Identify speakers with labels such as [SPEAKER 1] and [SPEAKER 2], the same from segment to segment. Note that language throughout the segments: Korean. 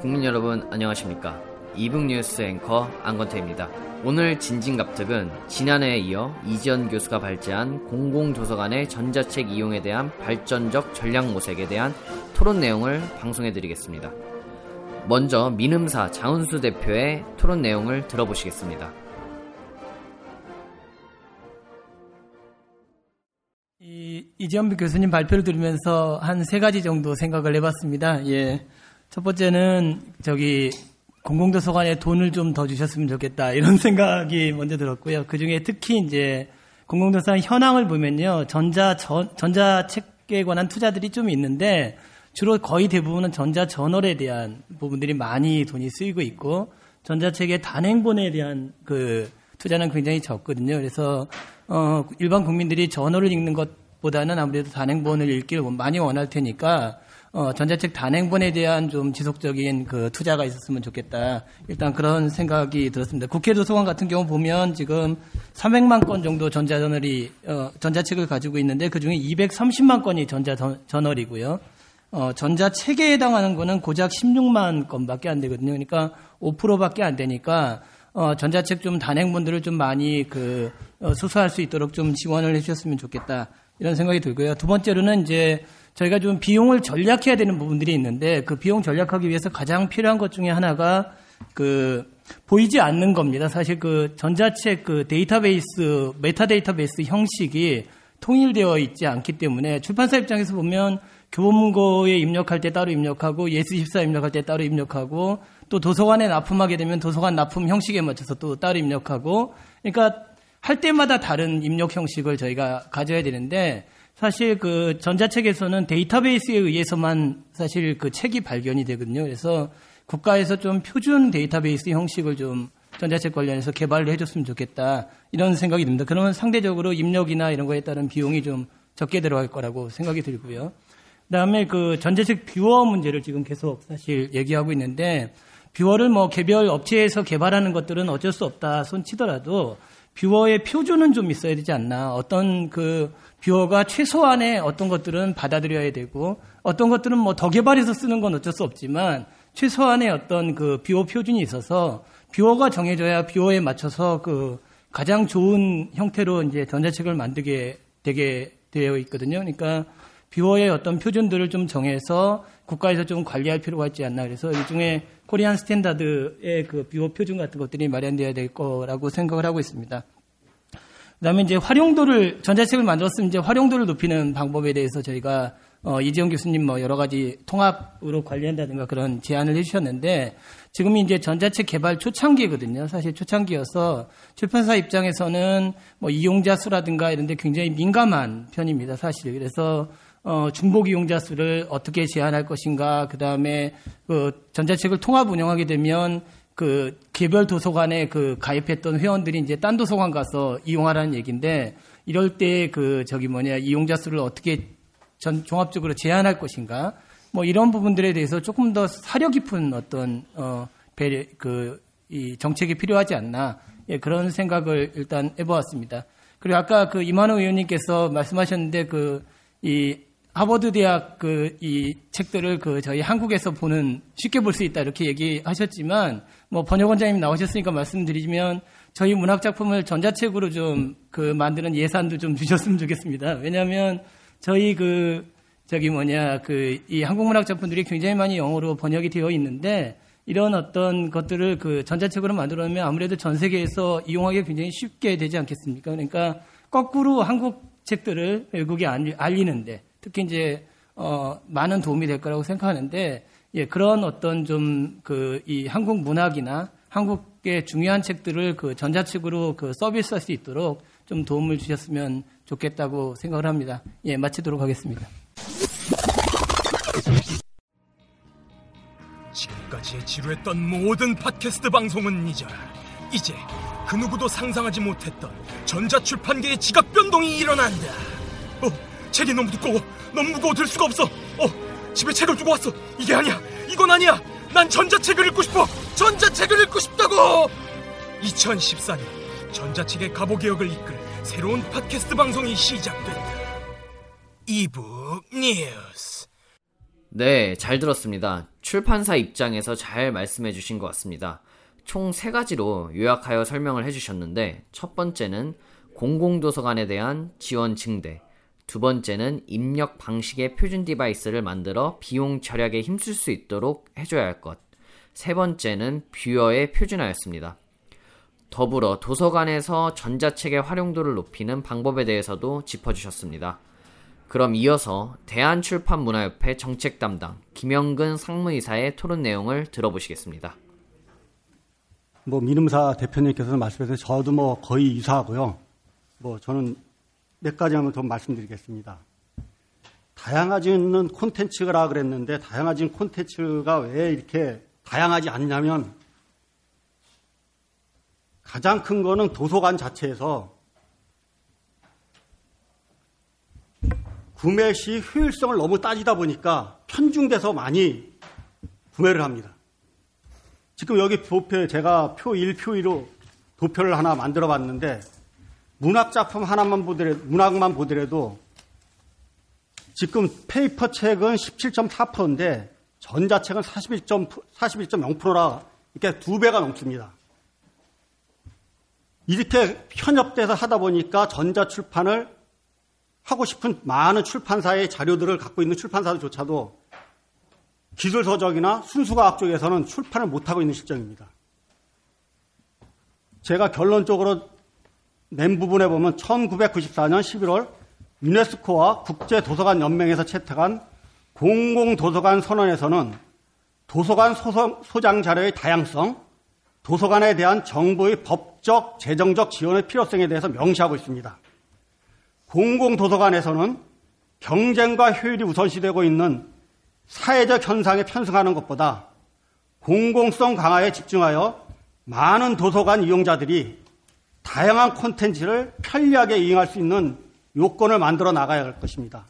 [SPEAKER 1] 국민 여러분 안녕하십니까 이북 뉴스 앵커 안건태입니다 오늘 진진갑특은 지난해에 이어 이지연 교수가 발제한 공공도서관의 전자책 이용에 대한 발전적 전략 모색에 대한 토론 내용을 방송해 드리겠습니다 먼저 민음사 장은수 대표의 토론 내용을 들어보시겠습니다
[SPEAKER 2] 이, 이지연비 교수님 발표를 들으면서 한 세 가지 정도 생각을 해봤습니다. 예. 첫 번째는 저기 공공도서관에 돈을 좀 더 주셨으면 좋겠다 이런 생각이 먼저 들었고요. 그 중에 특히 이제 공공도서관 현황을 보면요. 전자 전, 전자책에 관한 투자들이 좀 있는데 주로 거의 대부분은 전자 저널에 대한 부분들이 많이 돈이 쓰이고 있고 전자책의 단행본에 대한 그 투자는 굉장히 적거든요. 그래서 어, 일반 국민들이 저널을 읽는 것보다는 아무래도 단행본을 읽기를 많이 원할 테니까 어, 전자책 단행본에 대한 좀 지속적인 그 투자가 있었으면 좋겠다. 일단 그런 생각이 들었습니다. 국회 도서관 같은 경우 보면 지금 300만 건 정도 전자저널이 어, 전자책을 가지고 있는데 그 중에 230만 건이 전자저널이고요. 어, 전자책에 해당하는 거는 고작 16만 건밖에 안 되거든요. 그러니까 5%밖에 안 되니까 어, 전자책 좀 단행본들을 좀 많이 그 어, 수서할 수 있도록 좀 지원을 해주셨으면 좋겠다 이런 생각이 들고요. 두 번째로는 이제 저희가 좀 비용을 절약해야 되는 부분들이 있는데 그 비용 절약하기 위해서 가장 필요한 것 중에 하나가 그 보이지 않는 겁니다. 사실 그 전자책 그 데이터베이스 메타 데이터베이스 형식이 통일되어 있지 않기 때문에 출판사 입장에서 보면 교보문고에 입력할 때 따로 입력하고 예스24 입력할 때 따로 입력하고 또 도서관에 납품하게 되면 도서관 납품 형식에 맞춰서 또 따로 입력하고 그러니까 할 때마다 다른 입력 형식을 저희가 가져야 되는데 사실 그 전자책에서는 데이터베이스에 의해서만 사실 그 책이 발견이 되거든요. 그래서 국가에서 좀 표준 데이터베이스 형식을 좀 전자책 관련해서 개발을 해줬으면 좋겠다 이런 생각이 듭니다. 그러면 상대적으로 입력이나 이런 거에 따른 비용이 좀 적게 들어갈 거라고 생각이 들고요. 그다음에 그 전자책 뷰어 문제를 지금 계속 사실 얘기하고 있는데 뷰어를 뭐 개별 업체에서 개발하는 것들은 어쩔 수 없다 손치더라도 뷰어의 표준은 좀 있어야 되지 않나. 어떤 그 뷰어가 최소한의 어떤 것들은 받아들여야 되고 어떤 것들은 뭐 더 개발해서 쓰는 건 어쩔 수 없지만 최소한의 어떤 그 뷰어 표준이 있어서 뷰어가 정해져야 뷰어에 맞춰서 그 가장 좋은 형태로 이제 전자책을 만들게 되게 되어 있거든요. 그러니까 뷰어의 어떤 표준들을 좀 정해서 국가에서 좀 관리할 필요가 있지 않나. 그래서 일종의 Korean standard의 그 뷰어 표준 같은 것들이 마련돼야 될 거라고 생각을 하고 있습니다. 그다음에 이제 활용도를 전자책을 만들었으면 이제 활용도를 높이는 방법에 대해서 저희가 어, 이지영 교수님 뭐 여러 가지 통합으로 관리한다든가 그런 제안을 해주셨는데 지금 이제 전자책 개발 초창기거든요. 사실 초창기여서 출판사 입장에서는 뭐 이용자 수라든가 이런데 굉장히 민감한 편입니다. 사실 그래서 어, 중복 이용자 수를 어떻게 제한할 것인가, 그 다음에 그 전자책을 통합 운영하게 되면 그 개별 도서관에 그 가입했던 회원들이 이제 딴 도서관 가서 이용하라는 얘기인데 이럴 때 그 저기 뭐냐 이용자 수를 어떻게 전 종합적으로 제한할 것인가, 뭐 이런 부분들에 대해서 조금 더 사려 깊은 어떤 어 배려 그이 정책이 필요하지 않나 예, 그런 생각을 일단 해보았습니다. 그리고 아까 그 이만호 의원님께서 말씀하셨는데 그 이 하버드 대학 그 이 책들을 그 저희 한국에서 보는 쉽게 볼 수 있다 이렇게 얘기하셨지만 뭐 번역 원장님 나오셨으니까 말씀드리면 저희 문학 작품을 전자책으로 좀 그 만드는 예산도 좀 주셨으면 좋겠습니다. 왜냐하면 저희 그 저기 뭐냐 그 이 한국 문학 작품들이 굉장히 많이 영어로 번역이 되어 있는데 이런 어떤 것들을 그 전자책으로 만들어놓으면 아무래도 전 세계에서 이용하기 굉장히 쉽게 되지 않겠습니까? 그러니까 거꾸로 한국 책들을 외국에 알리는데 특히 이제 어, 많은 도움이 될 거라고 생각하는데 예, 그런 어떤 좀 그 이 한국 문학이나 한국의 중요한 책들을 그 전자책으로 그 서비스할 수 있도록 좀 도움을 주셨으면 좋겠다고 생각을 합니다. 예, 마치도록 하겠습니다.
[SPEAKER 3] 지금까지
[SPEAKER 4] 지루했던 모든 팟캐스트 방송은 잊어라. 이제 그 누구도 상상하지 못했던 전자출판계의 지각 변동이 일어난다. 어, 책이 너무 두꺼워. 너무 무거워 들 수가 없어. 어, 집에 책을 두고 왔어. 이게 아니야. 이건 아니야. 난 전자책을 읽고 싶어. 전자책을 읽고 싶다고. 2014년 전자책의 가보개혁을 이끌 새로운 팟캐스트 방송이 시작된다. e-book news.
[SPEAKER 1] 네, 잘 들었습니다. 출판사 입장에서 잘 말씀해 주신 것 같습니다. 총 세 가지로 요약하여 설명을 해 주셨는데, 첫 번째는 공공도서관에 대한 지원 증대, 두 번째는 입력 방식의 표준 데이터베이스를 만들어 비용 절약에 힘쓸 수 있도록 해줘야 할 것, 세 번째는 뷰어의 표준화였습니다. 더불어 도서관에서 전자책의 활용도를 높이는 방법에 대해서도 짚어주셨습니다. 그럼 이어서 대한출판문화협회 정책 담당 김영근 상무이사의 토론 내용을 들어보시겠습니다.
[SPEAKER 5] 뭐 민음사 대표님께서 말씀하신 저도 뭐 거의 이사하고요. 뭐 저는 몇 가지만 더 말씀드리겠습니다. 다양해지는 콘텐츠라 그랬는데 다양해진 콘텐츠가 왜 이렇게 다양하지 않냐면 가장 큰 거는 도서관 자체에서 구매 시 효율성을 너무 따지다 보니까 편중돼서 많이 구매를 합니다. 지금 여기 도표 제가 표 1, 표 2로 도표를 하나 만들어 봤는데 문학 작품 하나만 보더라도 문학만 보더라도 지금 paper 책은 17.4%인데 전자책은 41.0%라 이렇게 두 배가 넘습니다. 이렇게 편협돼서 하다 보니까 전자 출판을 하고 싶은 많은 출판사의 자료들을 갖고 있는 출판사조차도 기술 서적이나 순수과학 쪽에서는 출판을 못하고 있는 실정입니다. 제가 결론적으로 낸 부분에 보면 1994년 11월 유네스코와 국제도서관 연맹에서 채택한 공공도서관 선언에서는 도서관 소장 자료의 다양성, 도서관에 대한 정부의 법적, 재정적 지원의 필요성에 대해서 명시하고 있습니다. 공공도서관에서는 경쟁과 효율이 우선시되고 있는 사회적 현상에 편승하는 것보다 공공성 강화에 집중하여 많은 도서관 이용자들이 다양한 콘텐츠를 편리하게 이용할 수 있는 요건을 만들어 나가야 할 것입니다.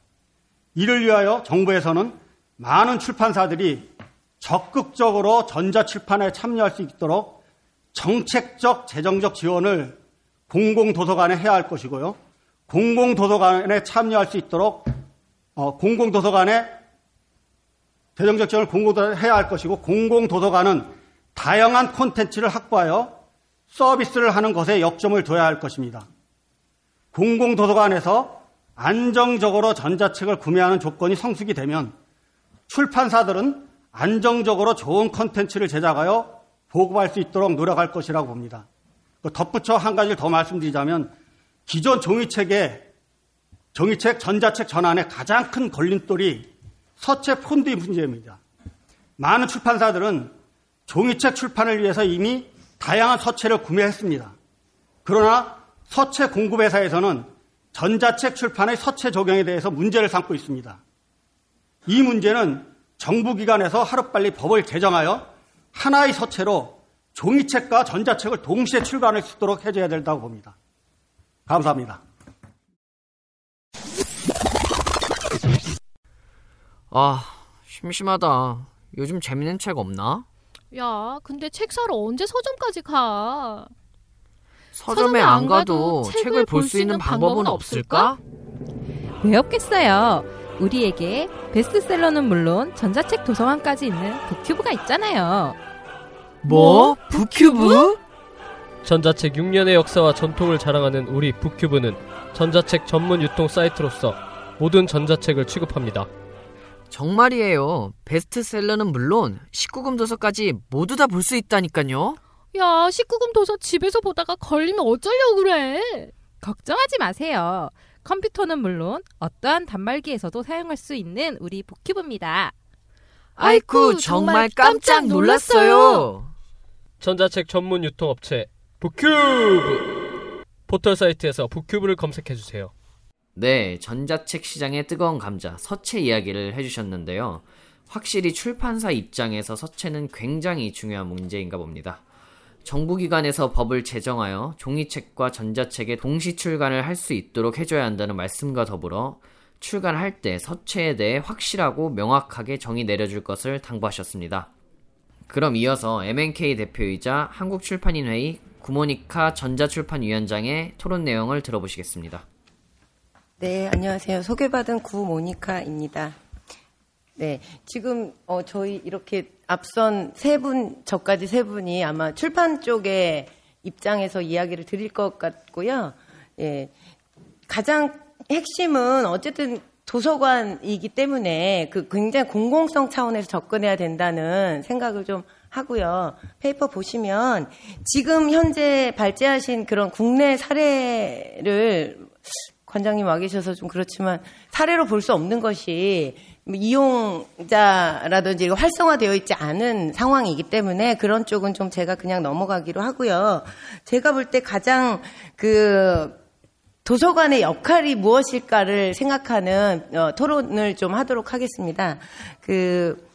[SPEAKER 5] 이를 위하여 정부에서는 많은 출판사들이 적극적으로 전자출판에 참여할 수 있도록 정책적, 재정적 지원을 공공도서관에 해야 할 것이고요. 공공도서관에 참여할 수 있도록 어, 공공도서관에 재정적 지원을 공공도서관에 해야 할 것이고 공공도서관은 다양한 콘텐츠를 확보하여 서비스를 하는 것에 역점을 둬야 할 것입니다. 공공도서관에서 안정적으로 전자책을 구매하는 조건이 성숙이 되면 출판사들은 안정적으로 좋은 콘텐츠를 제작하여 보급할 수 있도록 노력할 것이라고 봅니다. 그 덧붙여 한 가지를 더 말씀드리자면 기존 종이책의 종이책, 전자책 전환의 가장 큰 걸림돌이 서체 폰드의 문제입니다. 많은 출판사들은 종이책 출판을 위해서 이미 다양한 서체를 구매했습니다. 그러나 서체 공급회사에서는 전자책 출판의 서체 적용에 대해서 문제를 삼고 있습니다. 이 문제는 정부기관에서 하루빨리 법을 제정하여 하나의 서체로 종이책과 전자책을 동시에 출간할 수 있도록 해줘야 된다고 봅니다. 감사합니다.
[SPEAKER 1] 아, 심심하다. 요즘 재밌는 책 없나?
[SPEAKER 6] 야, 근데 책 사러 언제 서점까지 가?
[SPEAKER 1] 서점에 안 가도 책을 볼 수 있는 방법은 없을까?
[SPEAKER 7] 왜 없겠어요? 우리에게 베스트셀러는 물론 전자책 도서관까지 있는 북큐브가 있잖아요.
[SPEAKER 1] 뭐? 북큐브?
[SPEAKER 8] 전자책 6년의 역사와 전통을 자랑하는 우리 북큐브는 전자책 전문 유통 사이트로서 모든 전자책을 취급합니다.
[SPEAKER 1] 정말이에요. 베스트셀러는 물론 19금 도서까지 모두 다 볼 수 있다니까요.
[SPEAKER 6] 야, 19금 도서 집에서 보다가 걸리면 어쩌려고 그래?
[SPEAKER 7] 걱정하지 마세요. 컴퓨터는 물론 어떠한 단말기에서도 사용할 수 있는 우리 북큐브입니다.
[SPEAKER 1] 아이쿠, 정말 깜짝 놀랐어요.
[SPEAKER 8] 전자책 전문 유통업체 북큐브 포털 사이트에서 북큐브를 검색해 주세요.
[SPEAKER 1] 네, 전자책 시장의 뜨거운 감자, 서체 이야기를 해주셨는데요. 확실히 출판사 입장에서 서체는 굉장히 중요한 문제인가 봅니다. 정부기관에서 법을 제정하여 종이책과 전자책의 동시 출간을 할 수 있도록 해줘야 한다는 말씀과 더불어 출간할 때 서체에 대해 확실하고 명확하게 정의 내려줄 것을 당부하셨습니다. 그럼 이어서 MNK 대표이자 한국출판인회의 구모니카 전자출판위원장의 토론 내용을 들어보시겠습니다.
[SPEAKER 9] 네, 안녕하세요. 소개받은 구 모니카입니다. 네, 지금 어, 저희 이렇게 앞선 세 분, 저까지 세 분이 아마 출판 쪽의 입장에서 이야기를 드릴 것 같고요. 예, 가장 핵심은 어쨌든 도서관이기 때문에 그 굉장히 공공성 차원에서 접근해야 된다는 생각을 좀 하고요. paper 보시면 지금 현재 발제하신 그런 국내 사례를 관장님 와 계셔서 좀 그렇지만 사례로 볼 수 없는 것이 이용자라든지 활성화되어 있지 않은 상황이기 때문에 그런 쪽은 좀 제가 그냥 넘어가기로 하고요. 제가 볼 때 가장 그 도서관의 역할이 무엇일까를 생각하는 어, 토론을 좀 하도록 하겠습니다. 그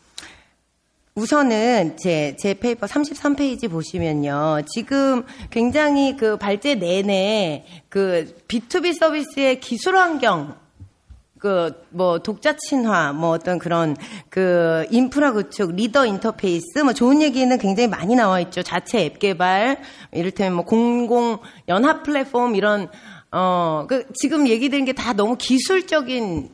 [SPEAKER 9] 우선은 제, 제 paper 33페이지 보시면요. 지금 굉장히 그 발제 내내 그 B2B 서비스의 기술 환경 그 뭐 독자 친화 뭐 어떤 그런 그 인프라 구축 리더 인터페이스 뭐 좋은 얘기는 굉장히 많이 나와 있죠 자체 앱 개발 이를테면 뭐 공공 연합 플랫폼 이런 어, 그, 지금 얘기된 게다 너무 기술적인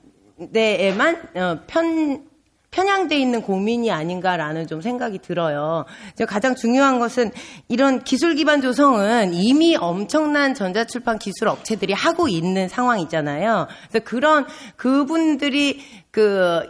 [SPEAKER 9] 데에만, 어, 편, 편향돼 있는 고민이 아닌가라는 좀 생각이 들어요. 가장 중요한 것은 이런 기술 기반 조성은 이미 엄청난 전자출판 기술 업체들이 하고 있는 상황이잖아요. 그래서 그런 그분들이 그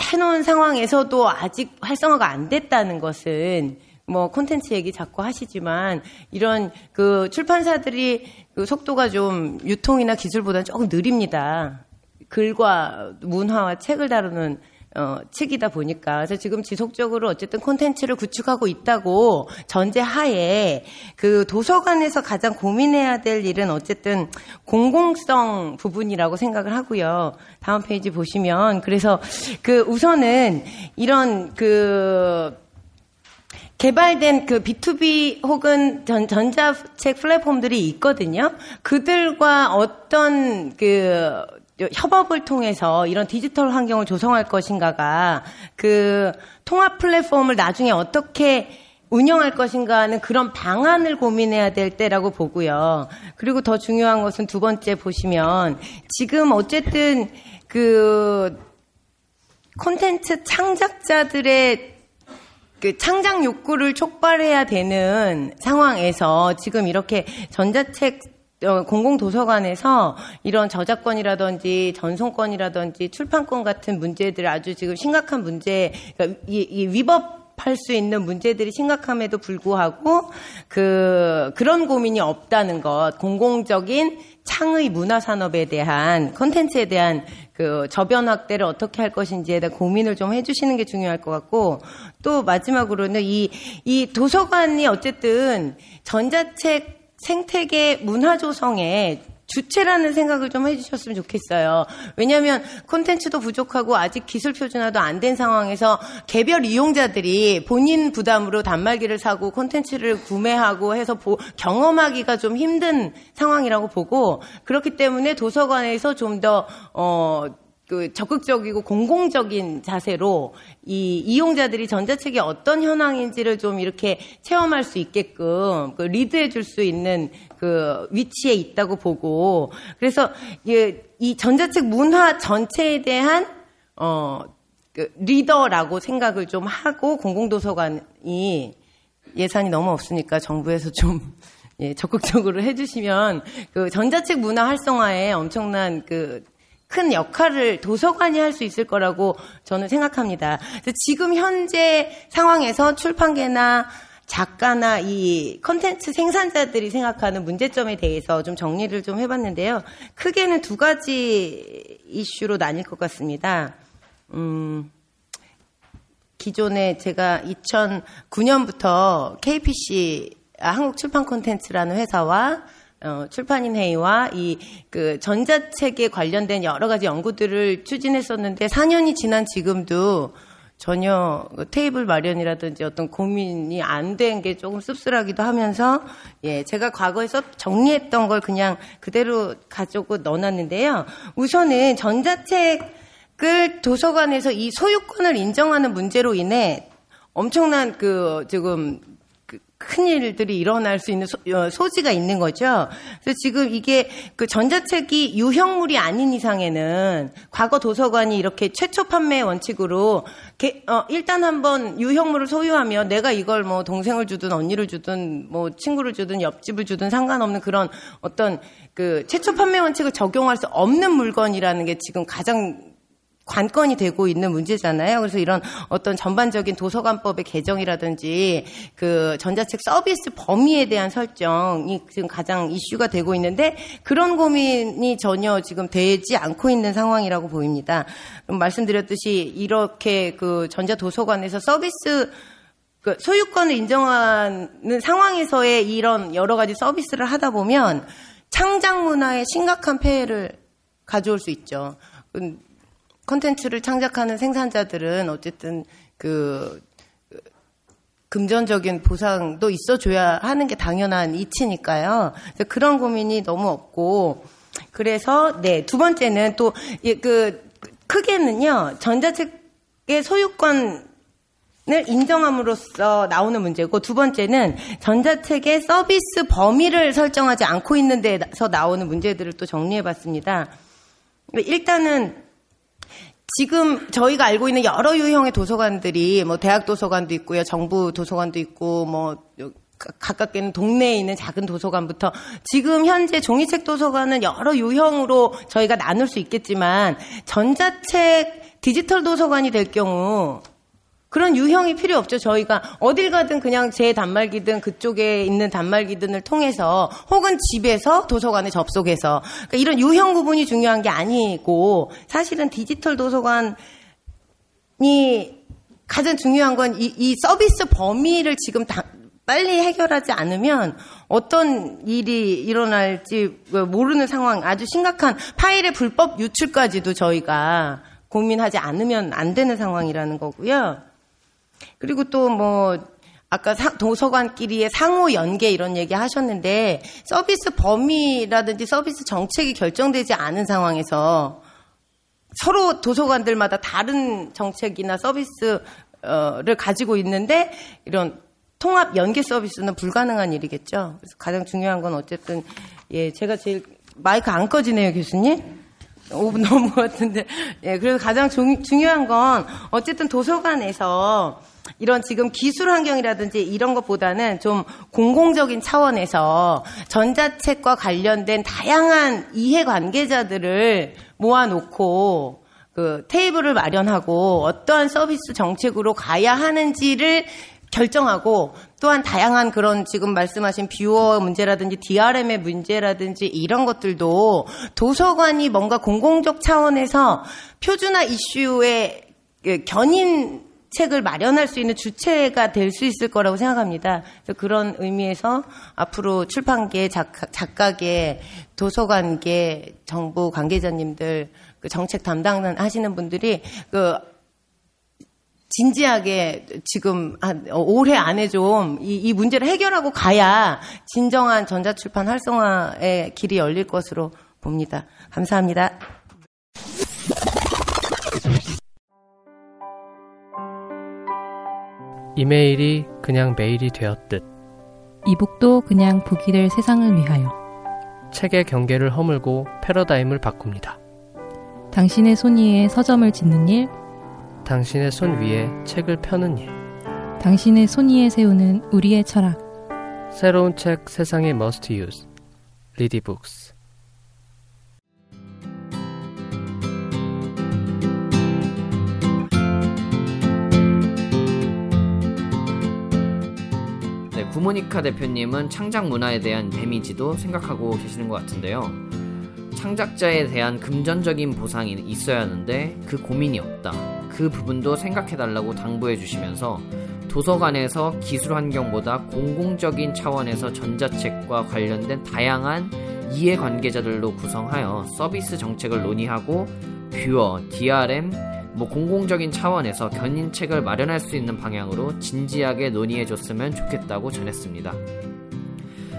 [SPEAKER 9] 해놓은 상황에서도 아직 활성화가 안 됐다는 것은 뭐 콘텐츠 얘기 자꾸 하시지만 이런 그 출판사들이 그 속도가 좀 유통이나 기술보다는 조금 느립니다. 글과 문화와 책을 다루는 어, 책이다 보니까 그래서 지금 지속적으로 어쨌든 콘텐츠를 구축하고 있다고 전제하에 그 도서관에서 가장 고민해야 될 일은 어쨌든 공공성 부분이라고 생각을 하고요. 다음 페이지 보시면 그래서 그 우선은 이런 그 개발된 그 B2B 혹은 전, 전자책 플랫폼들이 있거든요. 그들과 어떤 그 협업을 통해서 이런 디지털 환경을 조성할 것인가가 그 통합 플랫폼을 나중에 어떻게 운영할 것인가 하는 그런 방안을 고민해야 될 때라고 보고요. 그리고 더 중요한 것은 두 번째 보시면 지금 어쨌든 그 콘텐츠 창작자들의 그 창작 욕구를 촉발해야 되는 상황에서 지금 이렇게 전자책 어, 공공도서관에서 이런 저작권이라든지 전송권이라든지 출판권 같은 문제들 아주 지금 심각한 문제, 그러니까 이, 이 위법 할수 있는 문제들이 심각함에도 불구하고 그 그런 고민이 없다는 것 공공적인 창의 문화 산업에 대한 콘텐츠에 대한 그 저변 확대를 어떻게 할 것인지에 대한 고민을 좀 해주시는 게 중요할 것 같고 또 마지막으로는 이 이 도서관이 어쨌든 전자책 생태계 문화 조성에 주체라는 생각을 좀 해주셨으면 좋겠어요. 왜냐하면 콘텐츠도 부족하고 아직 기술 표준화도 안 된 상황에서 개별 이용자들이 본인 부담으로 단말기를 사고 콘텐츠를 구매하고 해서 보, 경험하기가 좀 힘든 상황이라고 보고 그렇기 때문에 도서관에서 좀더 어, 그 적극적이고 공공적인 자세로 이 이용자들이 전자책이 어떤 현황인지를 좀 이렇게 체험할 수 있게끔 그 리드해 줄 수 있는 그 위치에 있다고 보고 그래서 이 전자책 문화 전체에 대한 어 그 리더라고 생각을 좀 하고 공공도서관이 예산이 너무 없으니까 정부에서 좀 예, 적극적으로 해주시면 그 전자책 문화 활성화에 엄청난 그 큰 역할을 도서관이 할 수 있을 거라고 저는 생각합니다. 지금 현재 상황에서 출판계나 작가나 이 컨텐츠 생산자들이 생각하는 문제점에 대해서 좀 정리를 좀 해봤는데요. 크게는 두 가지 이슈로 나뉠 것 같습니다. 음, 기존에 제가 2009년부터 KPC 아, 한국출판 콘텐츠라는 회사와 어, 출판인 회의와 이 그 전자책에 관련된 여러 가지 연구들을 추진했었는데 4년이 지난 지금도 전혀 테이블 마련이라든지 어떤 고민이 안 된 게 조금 씁쓸하기도 하면서 예 제가 과거에 써 정리했던 걸 그냥 그대로 가지고 넣어놨는데요. 우선은 전자책을 도서관에서 이 소유권을 인정하는 문제로 인해 엄청난 그 지금 그 큰 일들이 일어날 수 있는 소, 지가 있는 거죠. 그래서 지금 이게 그 전자책이 유형물이 아닌 이상에는 과거 도서관이 이렇게 최초 판매 원칙으로 게, 어, 일단 한번 유형물을 소유하면 내가 이걸 뭐 동생을 주든 언니를 주든 뭐 친구를 주든 옆집을 주든 상관없는 그런 어떤 그 최초 판매 원칙을 적용할 수 없는 물건이라는 게 지금 가장 관건이 되고 있는 문제잖아요. 그래서 이런 어떤 전반적인 도서관법의 개정이라든지 그 전자책 서비스 범위에 대한 설정이 지금 가장 이슈가 되고 있는데 그런 고민이 전혀 지금 되지 않고 있는 상황이라고 보입니다. 말씀드렸듯이 이렇게 그 전자 도서관에서 서비스 그 소유권을 인정하는 상황에서의 이런 여러 가지 서비스를 하다 보면 창작 문화에 심각한 폐해를 가져올 수 있죠. 컨텐츠를 창작하는 생산자들은 어쨌든 그 금전적인 보상도 있어줘야 하는 게 당연한 이치니까요. 그런 고민이 너무 없고 그래서 네 두 번째는 또 그 크게는요 전자책의 소유권 을 인정함으로써 나오는 문제고 두 번째는 전자책의 서비스 범위를 설정하지 않고 있는 데서 나오는 문제들을 또 정리해 봤습니다. 일단은 지금 저희가 알고 있는 여러 유형의 도서관들이 뭐 대학 도서관도 있고요, 정부 도서관도 있고 뭐 가깝게는 동네에 있는 작은 도서관부터 지금 현재 종이책 도서관은 여러 유형으로 저희가 나눌 수 있겠지만 전자책 디지털 도서관이 될 경우 그런 유형이 필요 없죠. 저희가 어딜 가든 그냥 제 단말기든 그쪽에 있는 단말기든을 통해서 혹은 집에서 도서관에 접속해서 그러니까 이런 유형 구분이 중요한 게 아니고 사실은 디지털 도서관이 가장 중요한 건 이 이 서비스 범위를 지금 다, 빨리 해결하지 않으면 어떤 일이 일어날지 모르는 상황, 아주 심각한 파일의 불법 유출까지도 저희가 고민하지 않으면 안 되는 상황이라는 거고요. 그리고 또뭐 아까 도서관끼리의 상호 연계 이런 얘기 하셨는데 서비스 범위라든지 서비스 정책이 결정되지 않은 상황에서 서로 도서관들마다 다른 정책이나 서비스를 가지고 있는데 이런 통합 연계 서비스는 불가능한 일이겠죠. 그래서 가장 중요한 건 어쨌든 예 제가 제일 마이크 안 꺼지네요 교수님. 5분 넘은 것 같은데. 예 그래서 가장 중, 중요한 건 어쨌든 도서관에서 이런 지금 기술 환경이라든지 이런 것보다는 좀 공공적인 차원에서 전자책과 관련된 다양한 이해 관계자들을 모아놓고 그 테이블을 마련하고 어떠한 서비스 정책으로 가야 하는지를 결정하고 또한 다양한 그런 지금 말씀하신 뷰어 문제라든지 DRM의 문제라든지 이런 것들도 도서관이 뭔가 공공적 차원에서 표준화 이슈의 그 견인 책을 마련할 수 있는 주체가 될 수 있을 거라고 생각합니다. 그래서 그런 의미에서 앞으로 출판계, 작가, 작가계, 도서관계, 정부 관계자님들, 그 정책 담당하시는 분들이 그 진지하게 지금 한 올해 안에 좀 이 문제를 해결하고 가야 진정한 전자출판 활성화의 길이 열릴 것으로 봅니다. 감사합니다.
[SPEAKER 8] 이메일이 그냥 메일이 되었듯
[SPEAKER 10] e-book도 그냥 book이 될 세상을 위하여
[SPEAKER 8] 책의 경계를 허물고 패러다임을 바꿉니다.
[SPEAKER 10] 당신의 손 위에 서점을 짓는 일
[SPEAKER 8] 당신의 손 위에 책을 펴는 일
[SPEAKER 10] 당신의 손 위에 세우는 우리의 철학
[SPEAKER 8] 새로운 책 세상의 must use 리디북스
[SPEAKER 1] 구모니카 대표님은 창작 문화에 대한 데미지도 생각하고 계시는 것 같은데요. 창작자에 대한 금전적인 보상이 있어야 하는데 그 고민이 없다. 그 부분도 생각해달라고 당부해 주시면서 도서관에서 기술 환경보다 공공적인 차원에서 전자책과 관련된 다양한 이해 관계자들로 구성하여 서비스 정책을 논의하고 뷰어, DRM, 뭐 공공적인 차원에서 견인책을 마련할 수 있는 방향으로 진지하게 논의해 줬으면 좋겠다고 전했습니다.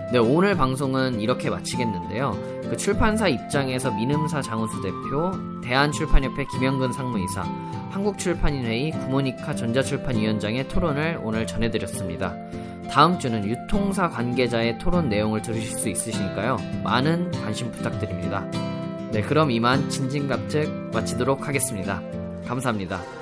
[SPEAKER 1] 네, 오늘 방송은 이렇게 마치겠는데요. 그 출판사 입장에서 민음사 장우수 대표, 대한출판협회 김영근 상무이사, 한국출판인회의 구모니카 전자출판위원장의 토론을 오늘 전해드렸습니다. 다음 주는 유통사 관계자의 토론 내용을 들으실 수 있으시니까요. 많은 관심 부탁드립니다. 네, 그럼 이만 진진갑책 마치도록 하겠습니다. 감사합니다.